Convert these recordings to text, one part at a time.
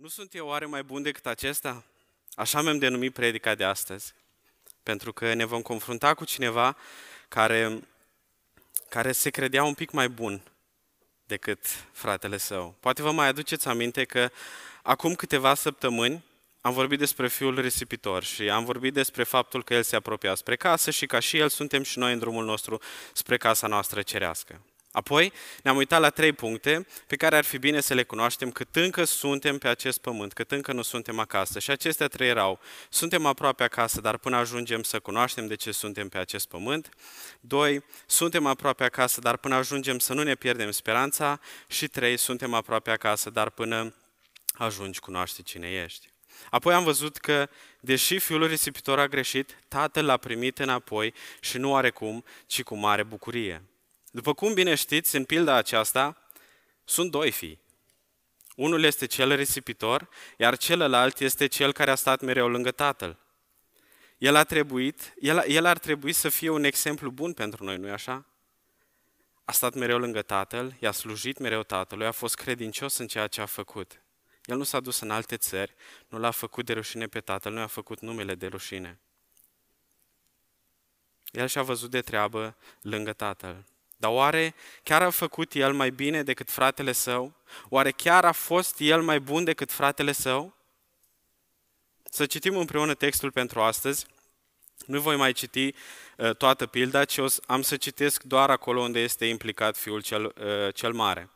Nu sunt eu oare mai bun decât acesta? Așa mi-am denumit predica de astăzi. Pentru că ne vom confrunta cu cineva care, care se credea un pic mai bun decât fratele său. Poate vă mai aduceți aminte că acum câteva săptămâni am vorbit despre fiul risipitor și am vorbit despre faptul că el se apropia spre casă și ca și el suntem și noi în drumul nostru spre casa noastră cerească. Apoi ne-am uitat la trei puncte pe care ar fi bine să le cunoaștem cât încă suntem pe acest pământ, cât încă nu suntem acasă. Și acestea trei erau, suntem aproape acasă, dar până ajungem să cunoaștem de ce suntem pe acest pământ. Doi, suntem aproape acasă, dar până ajungem să nu ne pierdem speranța. Și trei, suntem aproape acasă, dar până ajungi cunoaște cine ești. Apoi am văzut că, deși fiul risipitor a greșit, tatăl l-a primit înapoi și nu are cum, ci cu mare bucurie. După cum bine știți, în pilda aceasta sunt doi fii. Unul este cel risipitor, iar celălalt este cel care a stat mereu lângă tatăl. El, a trebuit, el, el ar trebui să fie un exemplu bun pentru noi, nu-i așa? A stat mereu lângă tatăl, i-a slujit mereu tatălui, a fost credincios în ceea ce a făcut. El nu s-a dus în alte țări, nu l-a făcut de rușine pe tatăl, nu i-a făcut numele de rușine. El și-a văzut de treabă lângă tatăl. Dar oare chiar a făcut el mai bine decât fratele său? Oare chiar a fost el mai bun decât fratele său? Să citim împreună textul pentru astăzi. Nu voi mai citi uh, toată pilda, ci am să citesc doar acolo unde este implicat fiul cel, uh, cel mare.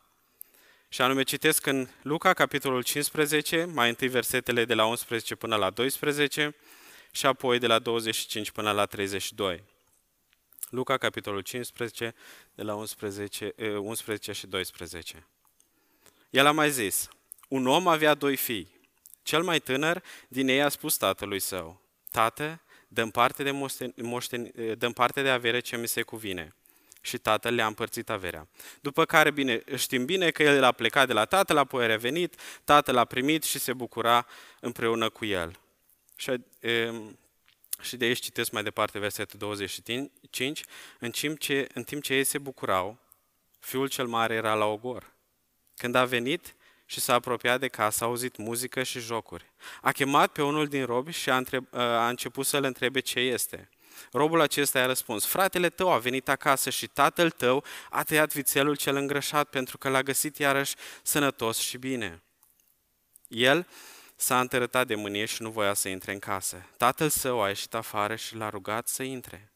Și anume citesc în Luca, capitolul 15, mai întâi versetele de la 11 până la 12 și apoi de la 25 până la 32. Luca, capitolul 15, de la 11, 11 și 12. El a mai zis, un om avea doi fii. Cel mai tânăr din ei a spus tatălui său, Tată, dăm parte de, moșten, moșten, dăm parte de avere ce mi se cuvine. Și tatăl le-a împărțit averea. După care, bine, știm bine că el a plecat de la tatăl, apoi a revenit, tatăl a primit și se bucura împreună cu el. Și și de aici citesc mai departe versetul 25. În timp, ce, în timp ce ei se bucurau, fiul cel mare era la ogor. Când a venit și s-a apropiat de casă, a auzit muzică și jocuri. A chemat pe unul din robi și a, întreb, a început să-l întrebe ce este. Robul acesta i-a răspuns, fratele tău a venit acasă și tatăl tău a tăiat vițelul cel îngrășat pentru că l-a găsit iarăși sănătos și bine. El s-a întărătat de mânie și nu voia să intre în casă. Tatăl său a ieșit afară și l-a rugat să intre.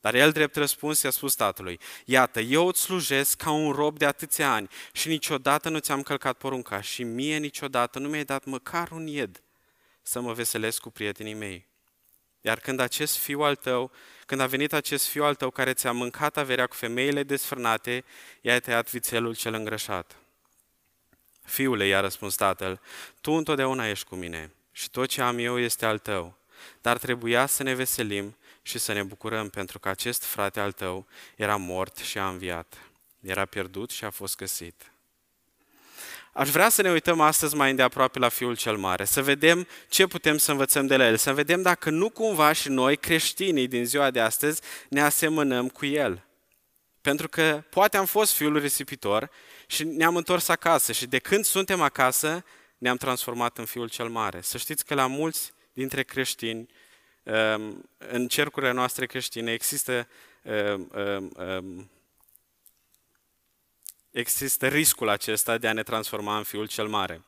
Dar el, drept răspuns, i-a spus tatălui, Iată, eu îți slujesc ca un rob de atâția ani și niciodată nu ți-am călcat porunca și mie niciodată nu mi-ai dat măcar un ied să mă veselesc cu prietenii mei. Iar când acest fiu al tău, când a venit acest fiu al tău care ți-a mâncat averea cu femeile desfrânate, i-ai tăiat vițelul cel îngrășat. Fiule, i-a răspuns tatăl, tu întotdeauna ești cu mine și tot ce am eu este al tău. Dar trebuia să ne veselim și să ne bucurăm pentru că acest frate al tău era mort și a înviat. Era pierdut și a fost găsit. Aș vrea să ne uităm astăzi mai îndeaproape la Fiul cel Mare, să vedem ce putem să învățăm de la El, să vedem dacă nu cumva și noi, creștinii din ziua de astăzi, ne asemănăm cu El. Pentru că poate am fost Fiul risipitor și ne-am întors acasă și de când suntem acasă ne-am transformat în Fiul cel Mare. Să știți că la mulți dintre creștini, um, în cercurile noastre creștine, există, um, um, există riscul acesta de a ne transforma în Fiul cel Mare.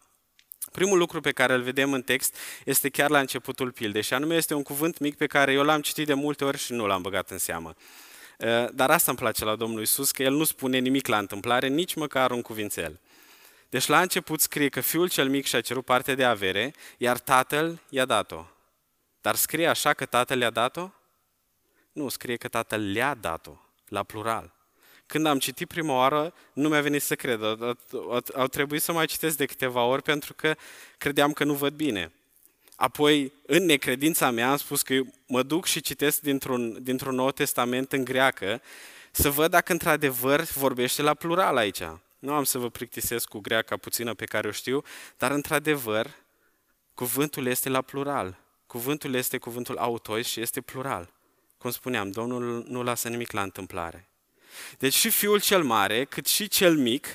Primul lucru pe care îl vedem în text este chiar la începutul pildei și anume este un cuvânt mic pe care eu l-am citit de multe ori și nu l-am băgat în seamă. Eh, dar asta îmi place la Domnul Isus, că El nu spune nimic la întâmplare, nici măcar un cuvințel. Deci la început scrie că fiul cel mic și-a cerut parte de avere, iar tatăl i-a dat-o. Dar scrie așa că tatăl i-a dat-o? Nu, scrie că tatăl le-a dat-o, la plural. Când am citit prima oară, nu mi-a venit să cred. Au trebuit să mai citesc de câteva ori pentru că credeam că nu văd bine. Apoi, în necredința mea, am spus că mă duc și citesc dintr-un, dintr-un Nou Testament în greacă să văd dacă într-adevăr vorbește la plural aici. Nu am să vă plictisesc cu greaca puțină pe care o știu, dar într-adevăr, cuvântul este la plural. Cuvântul este cuvântul autois și este plural. Cum spuneam, Domnul nu lasă nimic la întâmplare. Deci și fiul cel mare, cât și cel mic,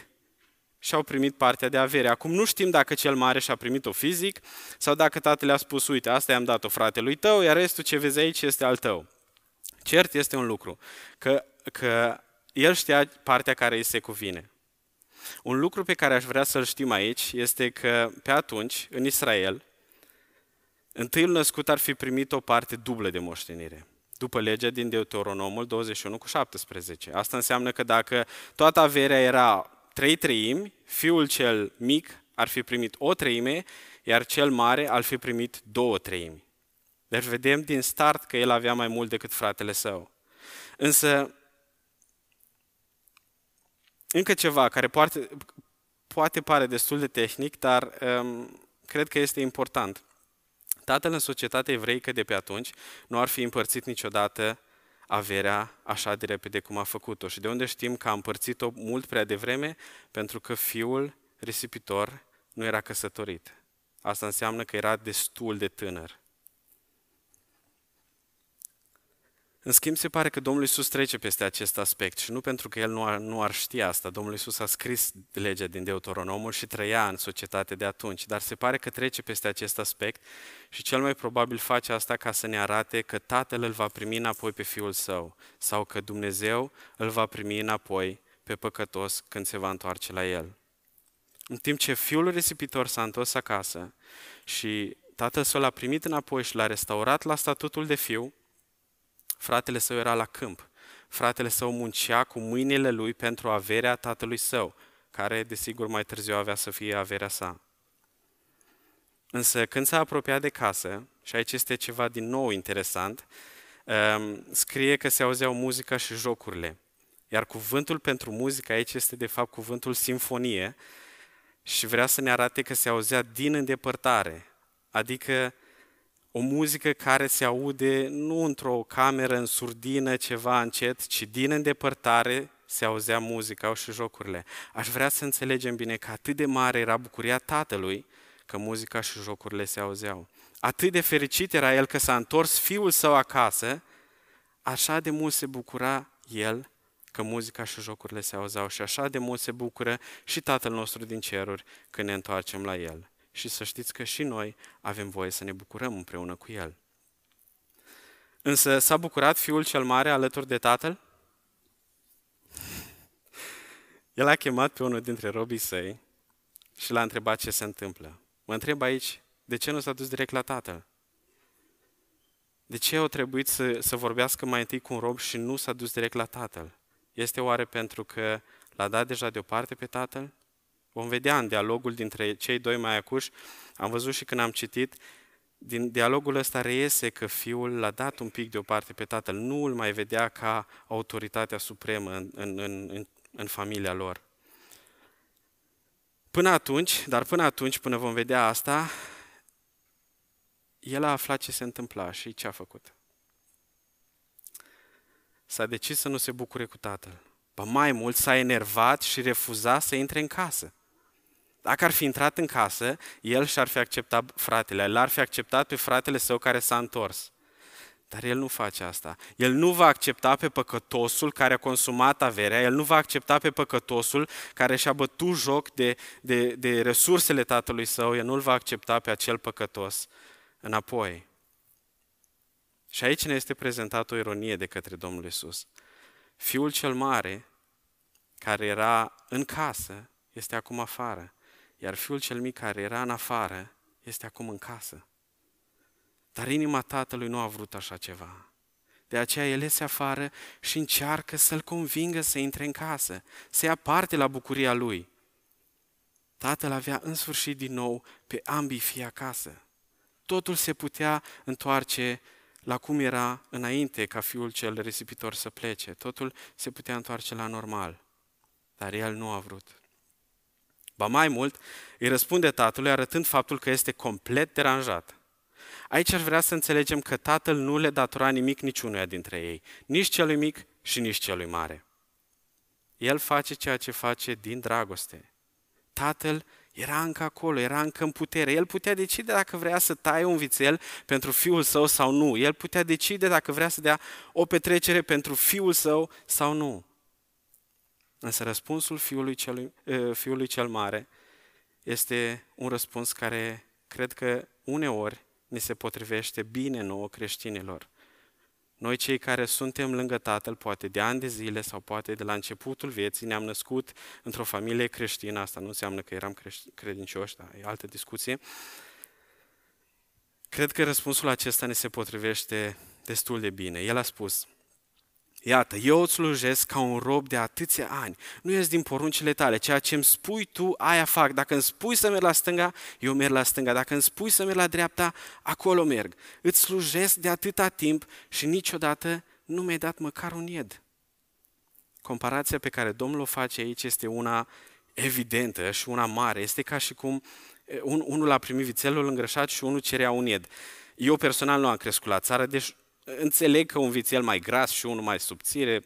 și au primit partea de avere. Acum nu știm dacă cel mare și-a primit-o fizic sau dacă tatăl a spus, uite, asta i-am dat-o fratelui tău, iar restul ce vezi aici este al tău. Cert este un lucru, că, că el știa partea care îi se cuvine. Un lucru pe care aș vrea să-l știm aici este că pe atunci, în Israel, întâiul născut ar fi primit o parte dublă de moștenire după legea din Deuteronomul 21 cu 17. Asta înseamnă că dacă toată averea era trei treimi, fiul cel mic ar fi primit o treime, iar cel mare ar fi primit două treimi. Deci vedem din start că el avea mai mult decât fratele său. Însă, încă ceva care poate, poate pare destul de tehnic, dar um, cred că este important. Tatăl în societatea evreică de pe atunci nu ar fi împărțit niciodată averea așa de repede cum a făcut-o. Și de unde știm că a împărțit-o mult prea devreme? Pentru că fiul risipitor nu era căsătorit. Asta înseamnă că era destul de tânăr. În schimb, se pare că Domnul Iisus trece peste acest aspect și nu pentru că El nu ar, nu ar ști asta. Domnul Iisus a scris legea din Deuteronomul și trăia în societate de atunci, dar se pare că trece peste acest aspect și cel mai probabil face asta ca să ne arate că Tatăl îl va primi înapoi pe Fiul Său sau că Dumnezeu îl va primi înapoi pe păcătos când se va întoarce la El. În timp ce Fiul risipitor s-a întors acasă și Tatăl Său l-a primit înapoi și l-a restaurat la statutul de fiu, Fratele său era la câmp. Fratele său muncea cu mâinile lui pentru averea tatălui său, care, desigur, mai târziu avea să fie averea sa. Însă, când s-a apropiat de casă, și aici este ceva din nou interesant, um, scrie că se auzeau muzica și jocurile. Iar cuvântul pentru muzică aici este, de fapt, cuvântul simfonie și vrea să ne arate că se auzea din îndepărtare, adică o muzică care se aude nu într-o cameră în surdină, ceva încet, ci din îndepărtare se auzea muzica și jocurile. Aș vrea să înțelegem bine că atât de mare era bucuria tatălui că muzica și jocurile se auzeau. Atât de fericit era el că s-a întors fiul său acasă, așa de mult se bucura el că muzica și jocurile se auzeau și așa de mult se bucură și Tatăl nostru din ceruri când ne întoarcem la El și să știți că și noi avem voie să ne bucurăm împreună cu El. Însă s-a bucurat fiul cel mare alături de tatăl? El a chemat pe unul dintre robii săi și l-a întrebat ce se întâmplă. Mă întreb aici, de ce nu s-a dus direct la tatăl? De ce au trebuit să, să vorbească mai întâi cu un rob și nu s-a dus direct la tatăl? Este oare pentru că l-a dat deja deoparte pe tatăl? Vom vedea în dialogul dintre cei doi mai acuși, am văzut și când am citit, din dialogul ăsta reiese că fiul l-a dat un pic deoparte pe tatăl, nu îl mai vedea ca autoritatea supremă în, în, în, în familia lor. Până atunci, dar până atunci, până vom vedea asta, el a aflat ce se întâmpla și ce a făcut. S-a decis să nu se bucure cu tatăl. Ba mai mult, s-a enervat și refuza să intre în casă. Dacă ar fi intrat în casă, el și-ar fi acceptat fratele, l-ar fi acceptat pe fratele său care s-a întors. Dar el nu face asta. El nu va accepta pe păcătosul care a consumat averea, el nu va accepta pe păcătosul care și-a bătut joc de, de, de resursele tatălui său, el nu-l va accepta pe acel păcătos înapoi. Și aici ne este prezentată o ironie de către Domnul Isus. Fiul cel mare, care era în casă, este acum afară iar fiul cel mic care era în afară este acum în casă. Dar inima tatălui nu a vrut așa ceva. De aceea el iese afară și încearcă să-l convingă să intre în casă, să ia parte la bucuria lui. Tatăl avea în sfârșit din nou pe ambii fii acasă. Totul se putea întoarce la cum era înainte ca fiul cel risipitor să plece. Totul se putea întoarce la normal. Dar el nu a vrut. Ba mai mult, îi răspunde tatălui arătând faptul că este complet deranjat. Aici aș vrea să înțelegem că tatăl nu le datora nimic niciunuia dintre ei, nici celui mic și nici celui mare. El face ceea ce face din dragoste. Tatăl era încă acolo, era încă în putere. El putea decide dacă vrea să taie un vițel pentru fiul său sau nu. El putea decide dacă vrea să dea o petrecere pentru fiul său sau nu. Însă răspunsul fiului cel, ă, fiului cel mare este un răspuns care cred că uneori ni se potrivește bine nouă creștinilor. Noi cei care suntem lângă Tatăl, poate de ani de zile sau poate de la începutul vieții, ne-am născut într-o familie creștină, asta nu înseamnă că eram credincioși, dar e altă discuție. Cred că răspunsul acesta ne se potrivește destul de bine. El a spus, Iată, eu îți slujesc ca un rob de atâția ani. Nu ies din poruncile tale. Ceea ce îmi spui tu, aia fac. Dacă îmi spui să merg la stânga, eu merg la stânga. Dacă îmi spui să merg la dreapta, acolo merg. Îți slujesc de atâta timp și niciodată nu mi-ai dat măcar un ied. Comparația pe care Domnul o face aici este una evidentă și una mare. Este ca și cum un, unul a primit vițelul îngrășat și unul cerea un ied. Eu personal nu am crescut la țară, deci Înțeleg că un vițel mai gras și unul mai subțire,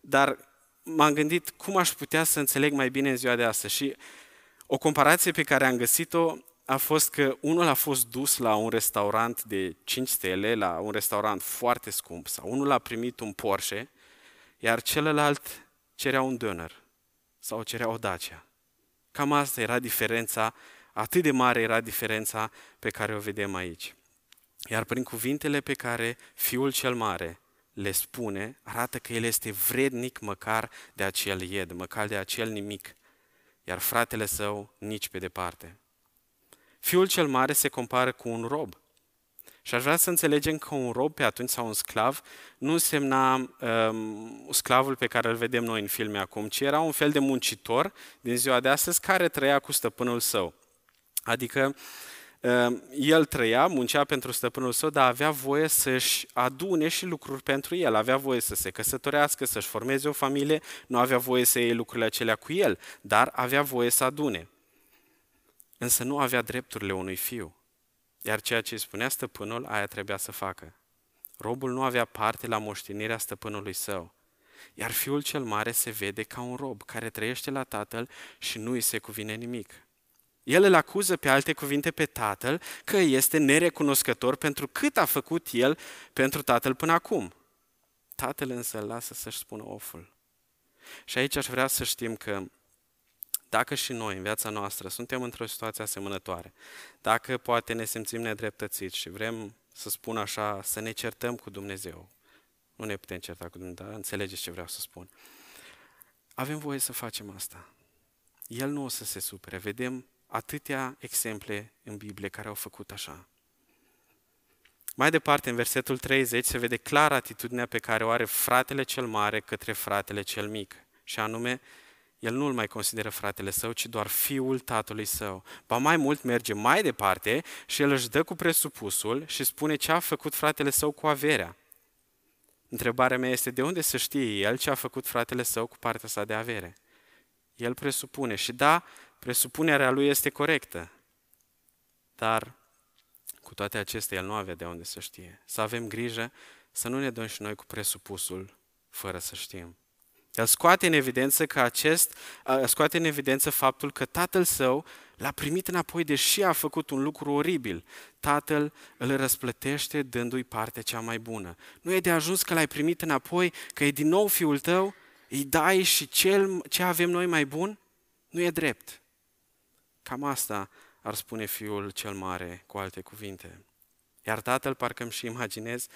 dar m-am gândit cum aș putea să înțeleg mai bine în ziua de astăzi. Și o comparație pe care am găsit-o a fost că unul a fost dus la un restaurant de 5 stele, la un restaurant foarte scump, sau unul a primit un Porsche, iar celălalt cerea un döner sau cerea o Dacia. Cam asta era diferența, atât de mare era diferența pe care o vedem aici. Iar prin cuvintele pe care Fiul cel Mare le spune, arată că el este vrednic măcar de acel ied, măcar de acel nimic, iar fratele său nici pe departe. Fiul cel Mare se compară cu un rob. Și aș vrea să înțelegem că un rob pe atunci sau un sclav nu însemna um, sclavul pe care îl vedem noi în filme acum, ci era un fel de muncitor din ziua de astăzi care trăia cu stăpânul său. Adică Ehm, el trăia, muncea pentru stăpânul său, dar avea voie să-și adune și lucruri pentru el. Avea voie să se căsătorească, să-și formeze o familie, nu avea voie să iei lucrurile acelea cu el, dar avea voie să adune. Însă nu avea drepturile unui fiu. Iar ceea ce îi spunea stăpânul, aia trebuia să facă. Robul nu avea parte la moștenirea stăpânului său. Iar fiul cel mare se vede ca un rob care trăiește la tatăl și nu îi se cuvine nimic. El îl acuză pe alte cuvinte pe tatăl că este nerecunoscător pentru cât a făcut el pentru tatăl până acum. Tatăl însă îl lasă să-și spună oful. Și aici aș vrea să știm că dacă și noi în viața noastră suntem într-o situație asemănătoare, dacă poate ne simțim nedreptățiți și vrem să spun așa, să ne certăm cu Dumnezeu, nu ne putem certa cu Dumnezeu, dar înțelegeți ce vreau să spun. Avem voie să facem asta. El nu o să se supere. Vedem atâtea exemple în Biblie care au făcut așa. Mai departe, în versetul 30, se vede clar atitudinea pe care o are fratele cel mare către fratele cel mic. Și anume, el nu îl mai consideră fratele său, ci doar fiul tatălui său. Ba mai mult merge mai departe și el își dă cu presupusul și spune ce a făcut fratele său cu averea. Întrebarea mea este de unde să știe el ce a făcut fratele său cu partea sa de avere. El presupune și da, presupunerea lui este corectă. Dar cu toate acestea, el nu avea de unde să știe. Să avem grijă să nu ne dăm și noi cu presupusul fără să știm. El scoate în evidență că acest, scoate în evidență faptul că tatăl său l-a primit înapoi, deși a făcut un lucru oribil. Tatăl îl răsplătește dându-i partea cea mai bună. Nu e de ajuns că l-ai primit înapoi, că e din nou fiul tău, îi dai și cel, ce avem noi mai bun? Nu e drept. Cam asta ar spune fiul cel mare, cu alte cuvinte. Iar tatăl, parcă îmi și imaginez,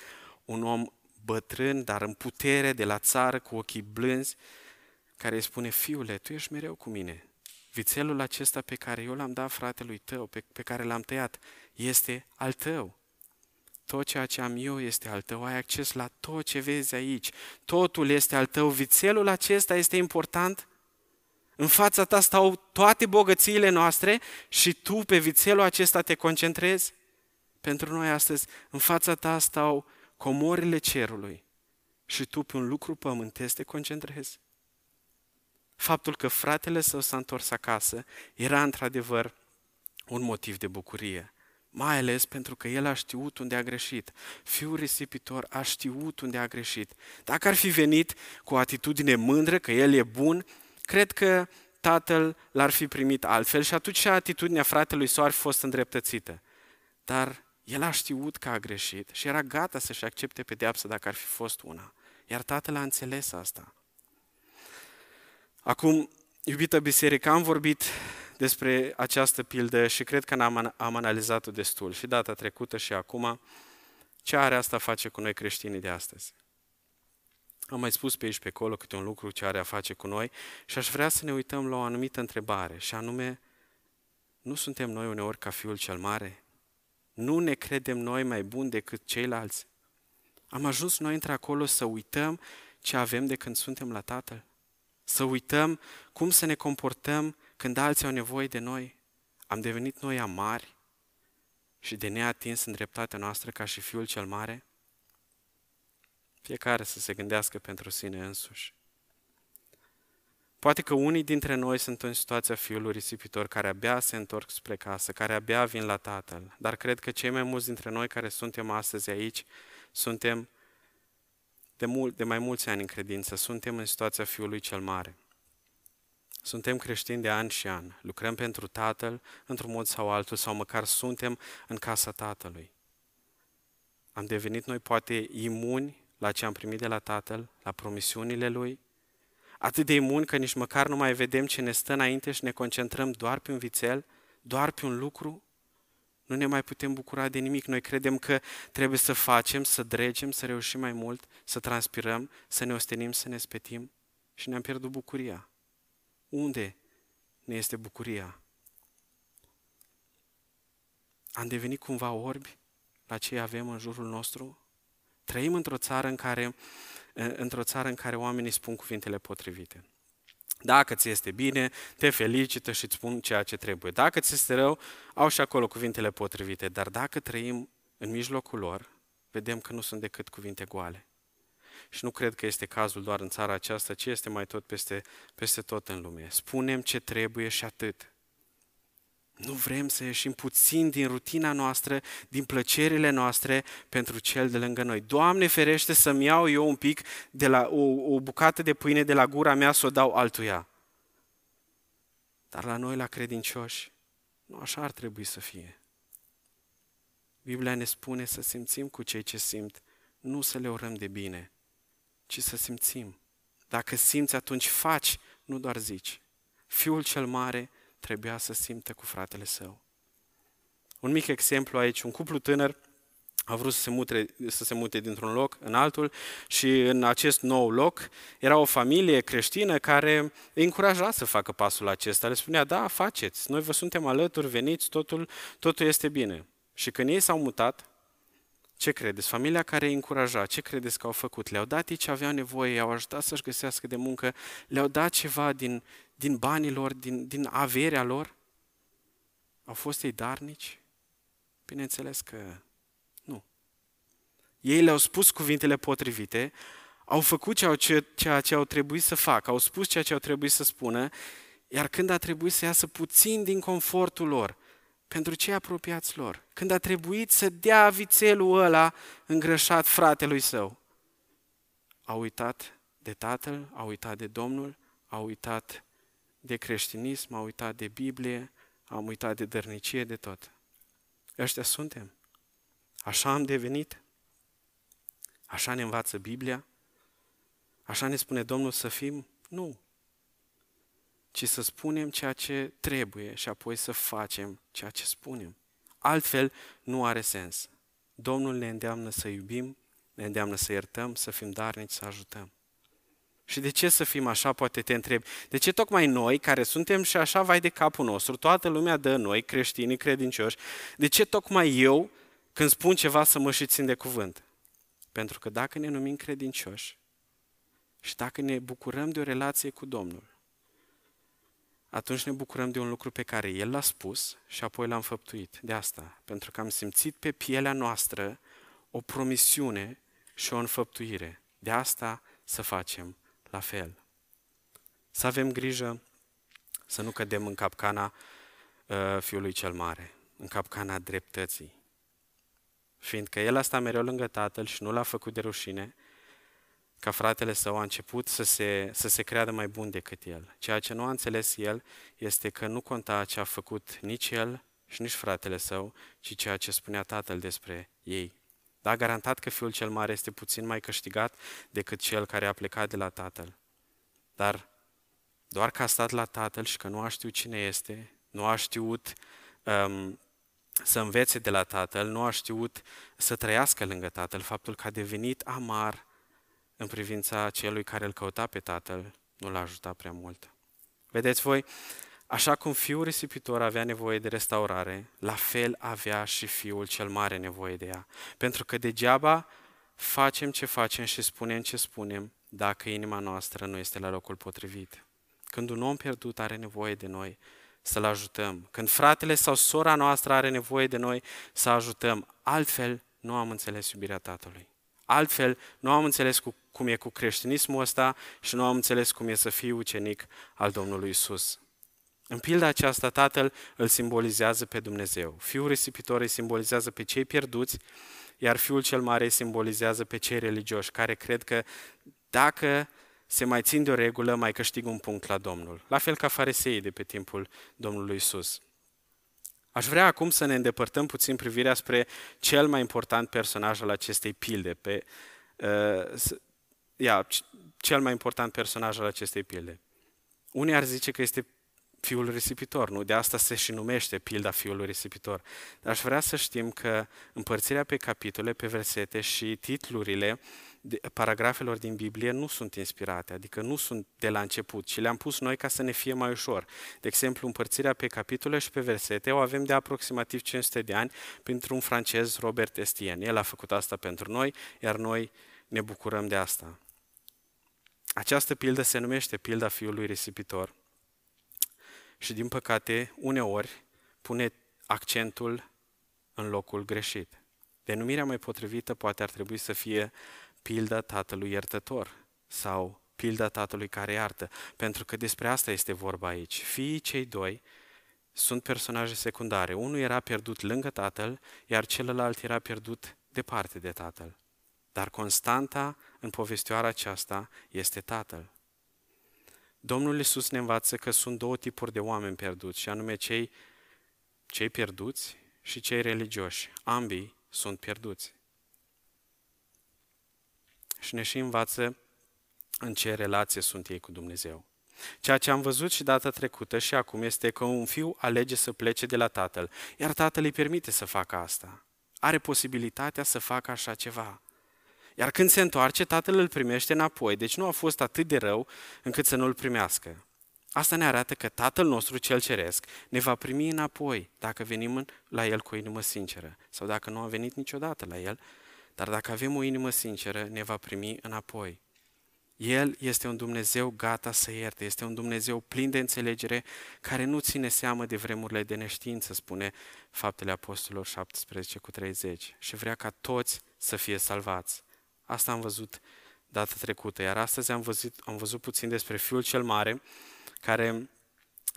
un om bătrân, dar în putere, de la țară, cu ochii blânzi, care îi spune, fiule, tu ești mereu cu mine. Vițelul acesta pe care eu l-am dat fratelui tău, pe, pe care l-am tăiat, este al tău. Tot ceea ce am eu este al tău, ai acces la tot ce vezi aici. Totul este al tău. Vițelul acesta este important în fața ta stau toate bogățiile noastre și tu pe vițelul acesta te concentrezi? Pentru noi astăzi, în fața ta stau comorile cerului și tu pe un lucru pământesc te concentrezi? Faptul că fratele său s-a întors acasă era într-adevăr un motiv de bucurie mai ales pentru că el a știut unde a greșit. Fiul risipitor a știut unde a greșit. Dacă ar fi venit cu o atitudine mândră că el e bun, cred că tatăl l-ar fi primit altfel și atunci și atitudinea fratelui său ar fi fost îndreptățită. Dar el a știut că a greșit și era gata să-și accepte pedeapsa dacă ar fi fost una. Iar tatăl a înțeles asta. Acum, iubită biserică, am vorbit despre această pildă și cred că am, am analizat-o destul și data trecută și acum. Ce are asta face cu noi creștinii de astăzi? Am mai spus pe aici pe acolo câte un lucru ce are a face cu noi și aș vrea să ne uităm la o anumită întrebare și anume, nu suntem noi uneori ca Fiul cel Mare? Nu ne credem noi mai buni decât ceilalți? Am ajuns noi într-acolo să uităm ce avem de când suntem la Tatăl? Să uităm cum să ne comportăm când alții au nevoie de noi? Am devenit noi amari și de neatins în dreptatea noastră ca și Fiul cel Mare? Fiecare să se gândească pentru sine însuși. Poate că unii dintre noi sunt în situația fiului risipitor care abia se întorc spre casă, care abia vin la Tatăl, dar cred că cei mai mulți dintre noi care suntem astăzi aici, suntem de, mult, de mai mulți ani în credință, suntem în situația fiului cel mare. Suntem creștini de ani și ani, lucrăm pentru Tatăl într-un mod sau altul, sau măcar suntem în casa Tatălui. Am devenit noi poate imuni la ce am primit de la Tatăl, la promisiunile Lui, atât de imun că nici măcar nu mai vedem ce ne stă înainte și ne concentrăm doar pe un vițel, doar pe un lucru, nu ne mai putem bucura de nimic. Noi credem că trebuie să facem, să dregem, să reușim mai mult, să transpirăm, să ne ostenim, să ne spetim și ne-am pierdut bucuria. Unde ne este bucuria? Am devenit cumva orbi la ce avem în jurul nostru? Trăim într-o țară în care, într-o țară în care oamenii spun cuvintele potrivite. Dacă ți este bine, te felicită și îți spun ceea ce trebuie. Dacă ți este rău, au și acolo cuvintele potrivite. Dar dacă trăim în mijlocul lor, vedem că nu sunt decât cuvinte goale. Și nu cred că este cazul doar în țara aceasta, ci este mai tot peste, peste tot în lume. Spunem ce trebuie și atât. Nu vrem să ieșim puțin din rutina noastră, din plăcerile noastre pentru cel de lângă noi. Doamne ferește să-mi iau eu un pic de la o, o bucată de pâine de la gura mea să o dau altuia. Dar la noi, la credincioși, nu așa ar trebui să fie. Biblia ne spune să simțim cu cei ce simt, nu să le urăm de bine, ci să simțim. Dacă simți, atunci faci, nu doar zici. Fiul cel mare trebuia să simtă cu fratele său. Un mic exemplu aici, un cuplu tânăr a vrut să se mute, să se mute dintr-un loc în altul și în acest nou loc era o familie creștină care îi încuraja să facă pasul acesta. Le spunea, da, faceți, noi vă suntem alături, veniți, totul, totul este bine. Și când ei s-au mutat, ce credeți? Familia care îi încuraja, ce credeți că au făcut? Le-au dat ei ce aveau nevoie, i-au ajutat să-și găsească de muncă, le-au dat ceva din, din banii lor, din, din averea lor? Au fost ei darnici? Bineînțeles că nu. Ei le-au spus cuvintele potrivite, au făcut ceea ce, ceea ce au trebuit să facă, au spus ceea ce au trebuit să spună, iar când a trebuit să iasă puțin din confortul lor, pentru cei apropiați lor, când a trebuit să dea vițelul ăla îngrășat fratelui său, a uitat de Tatăl, a uitat de Domnul, a uitat de creștinism, am uitat de Biblie, am uitat de dărnicie, de tot. Ăștia suntem. Așa am devenit. Așa ne învață Biblia. Așa ne spune Domnul să fim? Nu. Ci să spunem ceea ce trebuie și apoi să facem ceea ce spunem. Altfel nu are sens. Domnul ne îndeamnă să iubim, ne îndeamnă să iertăm, să fim darnici, să ajutăm. Și de ce să fim așa, poate te întrebi. De ce tocmai noi, care suntem și așa vai de capul nostru, toată lumea dă noi, creștinii, credincioși, de ce tocmai eu, când spun ceva, să mă și țin de cuvânt? Pentru că dacă ne numim credincioși și dacă ne bucurăm de o relație cu Domnul, atunci ne bucurăm de un lucru pe care El l-a spus și apoi l-am făptuit. De asta, pentru că am simțit pe pielea noastră o promisiune și o înfăptuire. De asta să facem la fel. Să avem grijă să nu cădem în capcana uh, Fiului cel Mare, în capcana dreptății. Fiindcă el a stat mereu lângă tatăl și nu l-a făcut de rușine, ca fratele său a început să se, să se creadă mai bun decât el. Ceea ce nu a înțeles el este că nu conta ce a făcut nici el și nici fratele său, ci ceea ce spunea tatăl despre ei. Da, garantat că fiul cel mare este puțin mai câștigat decât cel care a plecat de la tatăl. Dar doar că a stat la tatăl și că nu a știut cine este, nu a știut um, să învețe de la tatăl, nu a știut să trăiască lângă tatăl, faptul că a devenit amar în privința celui care îl căuta pe tatăl, nu l-a ajutat prea mult. Vedeți voi, așa cum fiul risipitor avea nevoie de restaurare, la fel avea și fiul cel mare nevoie de ea. Pentru că degeaba facem ce facem și spunem ce spunem dacă inima noastră nu este la locul potrivit. Când un om pierdut are nevoie de noi, să-l ajutăm. Când fratele sau sora noastră are nevoie de noi, să ajutăm. Altfel, nu am înțeles iubirea Tatălui. Altfel, nu am înțeles cu, cum e cu creștinismul ăsta și nu am înțeles cum e să fii ucenic al Domnului Isus. În pilda aceasta, Tatăl îl simbolizează pe Dumnezeu. Fiul risipitor îi simbolizează pe cei pierduți, iar Fiul cel Mare îi simbolizează pe cei religioși, care cred că dacă se mai țin de o regulă, mai câștig un punct la Domnul. La fel ca fariseii de pe timpul Domnului Isus. Aș vrea acum să ne îndepărtăm puțin privirea spre cel mai important personaj al acestei pilde, pe, uh, ia, cel mai important personaj al acestei pilde. Unii ar zice că este fiul risipitor, nu? De asta se și numește pilda fiului risipitor. Dar aș vrea să știm că împărțirea pe capitole, pe versete și titlurile paragrafelor din Biblie nu sunt inspirate, adică nu sunt de la început, ci le-am pus noi ca să ne fie mai ușor. De exemplu, împărțirea pe capitole și pe versete o avem de aproximativ 500 de ani pentru un francez, Robert Estienne. El a făcut asta pentru noi, iar noi ne bucurăm de asta. Această pildă se numește pilda fiului risipitor și, din păcate, uneori pune accentul în locul greșit. Denumirea mai potrivită poate ar trebui să fie pilda tatălui iertător sau pilda tatălui care iartă, pentru că despre asta este vorba aici. Fiii cei doi sunt personaje secundare. Unul era pierdut lângă tatăl, iar celălalt era pierdut departe de tatăl. Dar constanta în povestioara aceasta este tatăl. Domnul Iisus ne învață că sunt două tipuri de oameni pierduți, și anume cei, cei pierduți și cei religioși. Ambii sunt pierduți și ne și învață în ce relație sunt ei cu Dumnezeu. Ceea ce am văzut și data trecută și acum este că un fiu alege să plece de la tatăl, iar tatăl îi permite să facă asta. Are posibilitatea să facă așa ceva. Iar când se întoarce, tatăl îl primește înapoi, deci nu a fost atât de rău încât să nu îl primească. Asta ne arată că Tatăl nostru cel Ceresc ne va primi înapoi dacă venim la El cu o inimă sinceră sau dacă nu am venit niciodată la El dar dacă avem o inimă sinceră, ne va primi înapoi. El este un Dumnezeu gata să ierte, este un Dumnezeu plin de înțelegere, care nu ține seamă de vremurile de neștiință, spune Faptele Apostolilor 17 cu 30, și vrea ca toți să fie salvați. Asta am văzut data trecută, iar astăzi am văzut, am văzut puțin despre Fiul cel Mare, care,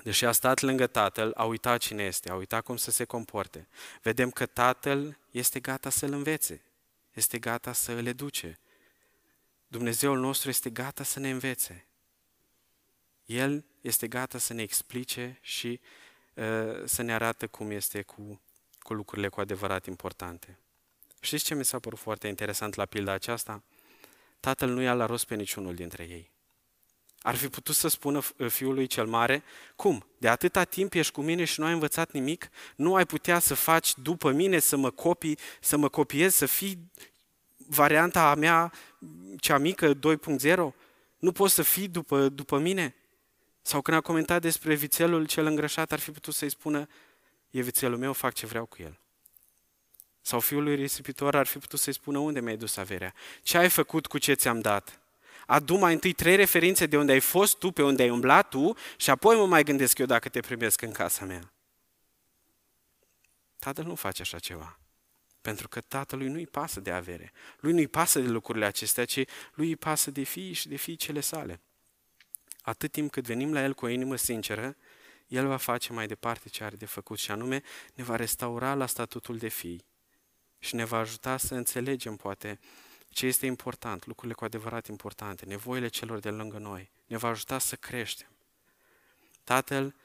deși a stat lângă Tatăl, a uitat cine este, a uitat cum să se comporte. Vedem că Tatăl este gata să-l învețe, este gata să îl educe. Dumnezeul nostru este gata să ne învețe. El este gata să ne explice și uh, să ne arată cum este cu, cu lucrurile cu adevărat importante. Știți ce mi s-a părut foarte interesant la pilda aceasta? Tatăl nu i-a la rost pe niciunul dintre ei. Ar fi putut să spună fiului cel mare, cum? De atâta timp ești cu mine și nu ai învățat nimic? Nu ai putea să faci după mine, să mă copii, să mă copiezi, să fii varianta a mea, cea mică, 2.0? Nu poți să fii după, după mine? Sau când a comentat despre vițelul cel îngrășat, ar fi putut să-i spună, e vițelul meu, fac ce vreau cu el. Sau fiul lui risipitor ar fi putut să-i spună, unde mi-ai dus averea? Ce ai făcut cu ce ți-am dat? Adu mai întâi trei referințe de unde ai fost tu, pe unde ai umblat tu și apoi mă mai gândesc eu dacă te primesc în casa mea. Tatăl nu face așa ceva. Pentru că tatălui nu-i pasă de avere. Lui nu-i pasă de lucrurile acestea, ci lui îi pasă de fii și de fiicele sale. Atât timp cât venim la el cu o inimă sinceră, el va face mai departe ce are de făcut și anume ne va restaura la statutul de fii și ne va ajuta să înțelegem poate ce este important, lucrurile cu adevărat importante, nevoile celor de lângă noi. Ne va ajuta să creștem. Tatăl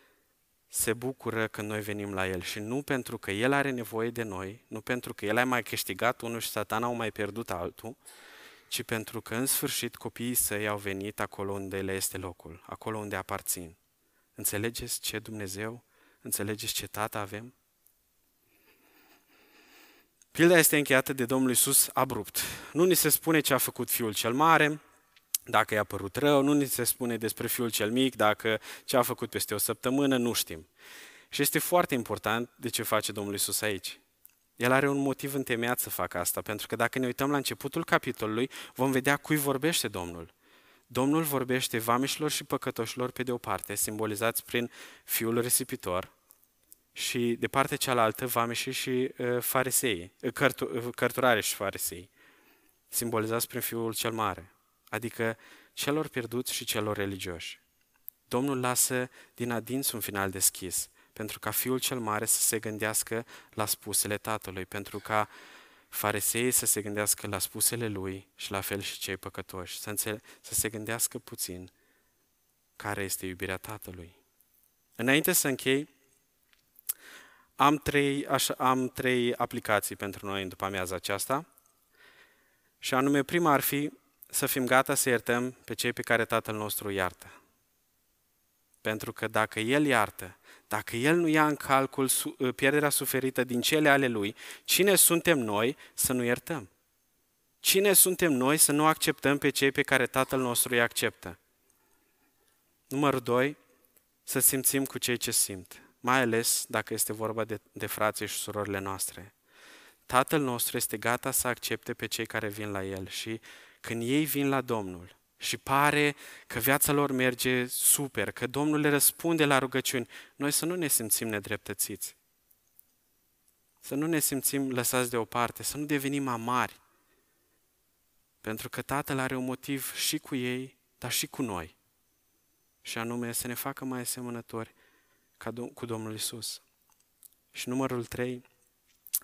se bucură când noi venim la El și nu pentru că El are nevoie de noi, nu pentru că El a mai câștigat unul și satana au mai pierdut altul, ci pentru că în sfârșit copiii săi au venit acolo unde le este locul, acolo unde aparțin. Înțelegeți ce Dumnezeu? Înțelegeți ce tată avem? Pilda este încheiată de Domnul Isus abrupt. Nu ni se spune ce a făcut fiul cel mare, dacă i-a părut rău, nu ni se spune despre fiul cel mic, dacă ce a făcut peste o săptămână, nu știm. Și este foarte important de ce face Domnul Isus aici. El are un motiv întemeiat să facă asta, pentru că dacă ne uităm la începutul capitolului, vom vedea cui vorbește Domnul. Domnul vorbește vamișilor și păcătoșilor pe de o parte, simbolizați prin fiul risipitor, și de partea cealaltă vamișii și uh, farisei, uh, cărtu, uh, cărturare și farisei, simbolizați prin fiul cel mare, adică celor pierduți și celor religioși. Domnul lasă din adins un final deschis, pentru ca fiul cel mare să se gândească la spusele tatălui, pentru ca fariseii să se gândească la spusele lui și la fel și cei păcătoși, să, înțele- să se gândească puțin care este iubirea tatălui. Înainte să închei, am trei, așa, am trei aplicații pentru noi în după amiaza aceasta. Și anume, prima ar fi să fim gata să iertăm pe cei pe care Tatăl nostru iartă. Pentru că dacă El iartă, dacă El nu ia în calcul pierderea suferită din cele ale Lui, cine suntem noi să nu iertăm? Cine suntem noi să nu acceptăm pe cei pe care Tatăl nostru îi acceptă? Numărul doi, să simțim cu cei ce simt, mai ales dacă este vorba de, de frații și surorile noastre. Tatăl nostru este gata să accepte pe cei care vin la El și când ei vin la Domnul și pare că viața lor merge super, că Domnul le răspunde la rugăciuni, noi să nu ne simțim nedreptățiți. Să nu ne simțim lăsați deoparte, să nu devenim amari. Pentru că Tatăl are un motiv și cu ei, dar și cu noi. Și anume să ne facă mai asemănători ca cu Domnul Isus. Și numărul trei,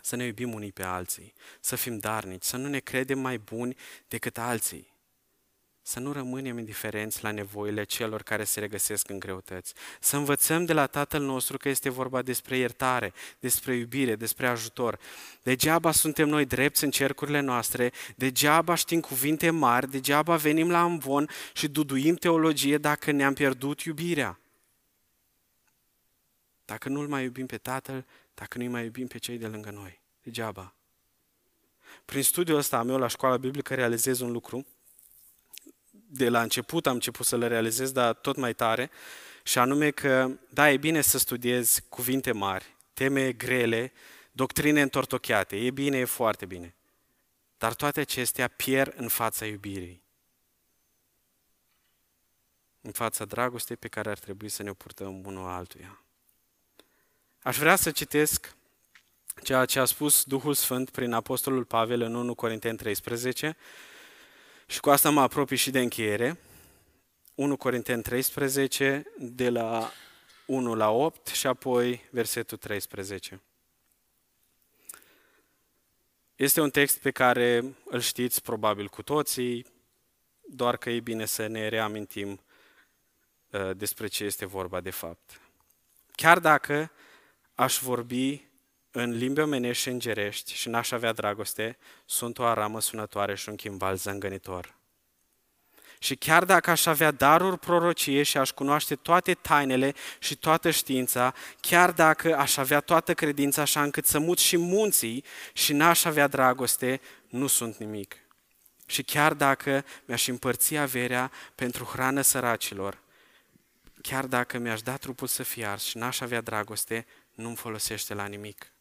să ne iubim unii pe alții, să fim darnici, să nu ne credem mai buni decât alții, să nu rămânem indiferenți la nevoile celor care se regăsesc în greutăți, să învățăm de la Tatăl nostru că este vorba despre iertare, despre iubire, despre ajutor. Degeaba suntem noi drepți în cercurile noastre, degeaba știm cuvinte mari, degeaba venim la amvon și duduim teologie dacă ne-am pierdut iubirea. Dacă nu-L mai iubim pe Tatăl, dacă nu-i mai iubim pe cei de lângă noi. Degeaba. Prin studiul ăsta meu la școala biblică realizez un lucru. De la început am început să le realizez, dar tot mai tare. Și anume că, da, e bine să studiezi cuvinte mari, teme grele, doctrine întortocheate. E bine, e foarte bine. Dar toate acestea pierd în fața iubirii. În fața dragostei pe care ar trebui să ne purtăm unul altuia. Aș vrea să citesc ceea ce a spus Duhul Sfânt prin Apostolul Pavel în 1 Corinteni 13 și cu asta mă apropii și de încheiere. 1 Corinteni 13 de la 1 la 8 și apoi versetul 13. Este un text pe care îl știți probabil cu toții, doar că e bine să ne reamintim uh, despre ce este vorba de fapt. Chiar dacă aș vorbi în limbi omenești și îngerești și n-aș avea dragoste, sunt o aramă sunătoare și un chimbal zângănitor. Și chiar dacă aș avea daruri prorocie și aș cunoaște toate tainele și toată știința, chiar dacă aș avea toată credința așa încât să mut și munții și n-aș avea dragoste, nu sunt nimic. Și chiar dacă mi-aș împărți averea pentru hrană săracilor, chiar dacă mi-aș da trupul să fie ars și n-aș avea dragoste, nu-mi folosește la nimic.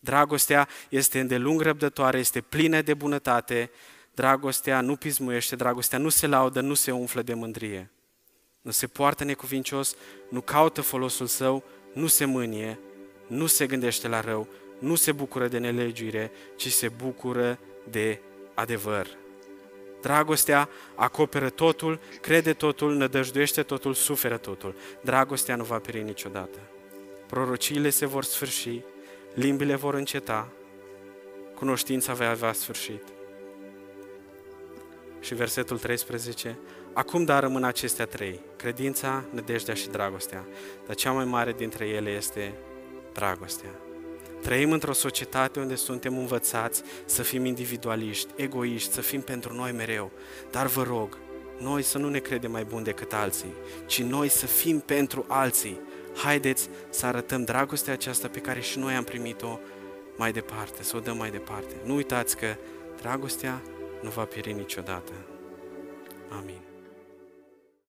Dragostea este îndelung răbdătoare, este plină de bunătate, dragostea nu pismuiește, dragostea nu se laudă, nu se umflă de mândrie. Nu se poartă necuvincios, nu caută folosul său, nu se mânie, nu se gândește la rău, nu se bucură de nelegiuire, ci se bucură de adevăr. Dragostea acoperă totul, crede totul, nădăjduiește totul, suferă totul. Dragostea nu va pieri niciodată prorociile se vor sfârși, limbile vor înceta, cunoștința va avea sfârșit. Și versetul 13, acum dar rămân acestea trei, credința, nădejdea și dragostea, dar cea mai mare dintre ele este dragostea. Trăim într-o societate unde suntem învățați să fim individualiști, egoiști, să fim pentru noi mereu. Dar vă rog, noi să nu ne credem mai buni decât alții, ci noi să fim pentru alții. Haideți să arătăm dragostea aceasta pe care și noi am primit-o mai departe, să o dăm mai departe. Nu uitați că dragostea nu va pieri niciodată. Amin.